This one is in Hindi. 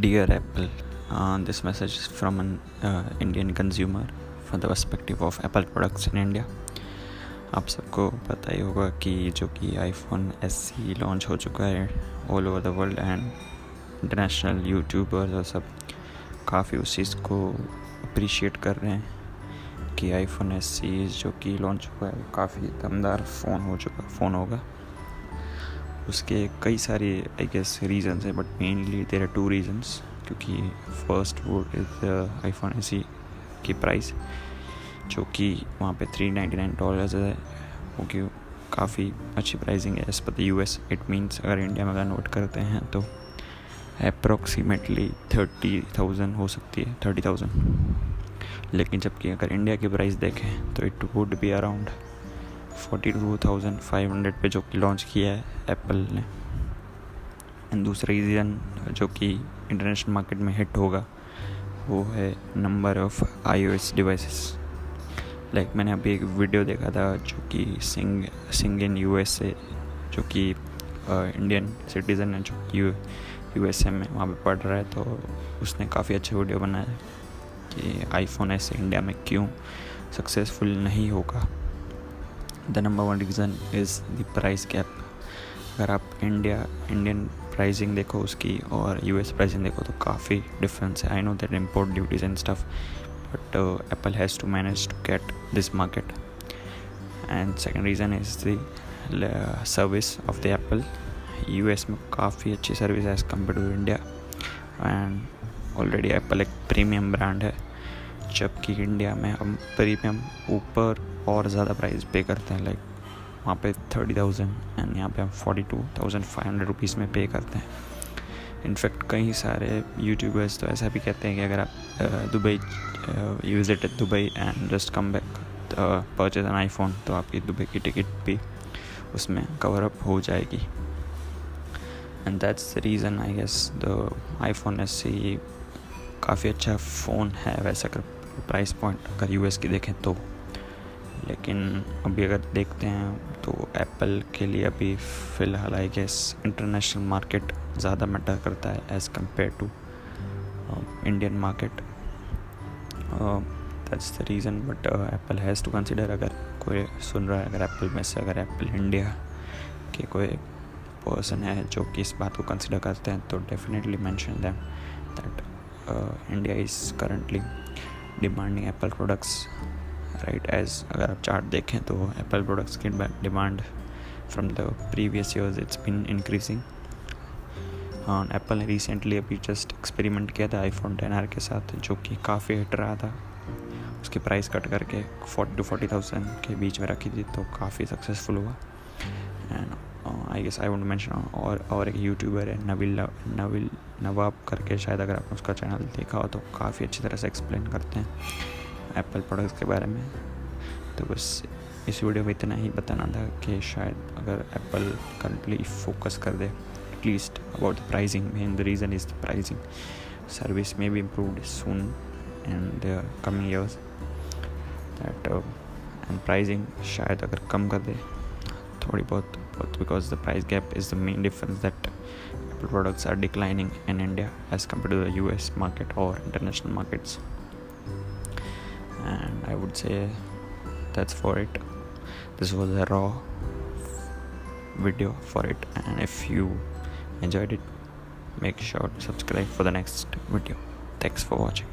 Dear Apple, uh, this message is from an uh, Indian consumer from the perspective of Apple products in India. आप सबको पता ही होगा कि जो कि आईफोन एस सी लॉन्च हो चुका है all over the world and international YouTubers और सब काफ़ी उस चीज़ को अप्रिशिएट कर रहे हैं कि आईफोन एस सी जो कि लॉन्च हुआ है काफ़ी दमदार फ़ोन हो चुका फ़ोन होगा उसके कई सारे आई गेस रीजंस हैं but mainly there are two reasons क्योंकि फ़र्स्ट वो इज़ आईफोन एस की प्राइस जो कि वहाँ पे थ्री नाइन्टी नाइन डॉलर्स है, वो कि काफ़ी अच्छी प्राइसिंग है as per U S it means अगर इंडिया में अगर नोट करते हैं तो अप्रोक्सीमेटली थर्टी थाउज़ेंड हो सकती है थर्टी थाउज़ेंड लेकिन जबकि अगर इंडिया की प्राइस देखें तो it would be around forty two thousand five hundred पे जो कि लॉन्च किया है एप्पल ने। एंड दूसरा रीज़न जो कि इंटरनेशनल मार्केट में हिट होगा, वो है number of I O S devices like मैंने अभी एक वीडियो देखा था जो कि सिंग सिंग इन यू एस ए जो कि इंडियन सिटीज़न है, जो यू यू एस में वहाँ पे पढ़ रहा है तो उसने काफ़ी अच्छा वीडियो बनाया कि आईफोन ऐसे इंडिया में क्यों सक्सेसफुल नहीं होगा। The number one reason is the price gap अगर आप इंडिया इंडियन प्राइसिंग देखो उसकी और यूएस प्राइसिंग देखो तो काफ़ी डिफरेंस है। I know that import duties and stuff but Apple has to manage to get this market and second reason is the service of the Apple US में काफ़ी अच्छी सर्विस है as compare to India and already Apple एक प्रीमियम ब्रांड है। जबकि इंडिया में हम प्रीमियम ऊपर और ज़्यादा प्राइस पे करते हैं लाइक वहाँ पे थर्टी थाउज़ेंड एंड यहाँ पे हम forty two thousand five hundred rupees में पे करते हैं। इनफैक्ट कई सारे यूट्यूबर्स तो ऐसा भी कहते हैं कि अगर आप Dubai visit Dubai and just come back purchase an iPhone तो आपकी दुबई की टिकट भी उसमें कवर अप हो जाएगी। And that's the reason I guess the iPhone S C काफ़ी अच्छा फ़ोन है वैसे अगर प्राइस पॉइंट अगर यूएस की देखें तो। लेकिन अभी अगर देखते हैं तो एप्पल के लिए अभी फ़िलहाल आई गेस इंटरनेशनल मार्केट ज़्यादा मैटर करता है as compare to Indian market that's the reason but Apple has to consider अगर कोई सुन रहा है, अगर एप्पल में से, अगर एप्पल इंडिया के कोई पर्सन है जो कि इस बात को कंसिडर करते हैं तो definitely mention them that India is currently demanding Apple products right as अगर आप चार्ट देखें तो एप्पल प्रोडक्ट्स की demand from the previous years it's been increasing Apple ने रिसेंटली अभी जस्ट एक्सपेरिमेंट किया था आईफोन टेन आर के साथ, जो कि काफ़ी हिट रहा था। उसकी प्राइस कट करके फोर्टी टू फोर्टी थाउज़ेंड के बीच में रखी थी तो काफ़ी सक्सेसफुल हुआ। And I guess I won't mention और और एक यूट्यूबर है नवील नवील नवाब करके शायद अगर आपने उसका चैनल देखा हो तो काफ़ी अच्छी तरह से एक्सप्लेन करते हैं एप्पल प्रोडक्ट्स के बारे में। तो बस इस वीडियो में इतना ही बताना था कि शायद अगर एप्पल करंटली फोकस कर दे at least about the pricing main the reason is the pricing service में भी improved soon and coming years that and pricing शायद अगर कम कर दे, थोड़ी बहुत forth because the price gap is the main difference that Apple products are declining in India as compared to the US market or international markets. And I would say that's for it. This was a raw video for it, and if you enjoyed it, make sure to subscribe for the next video. Thanks for watching.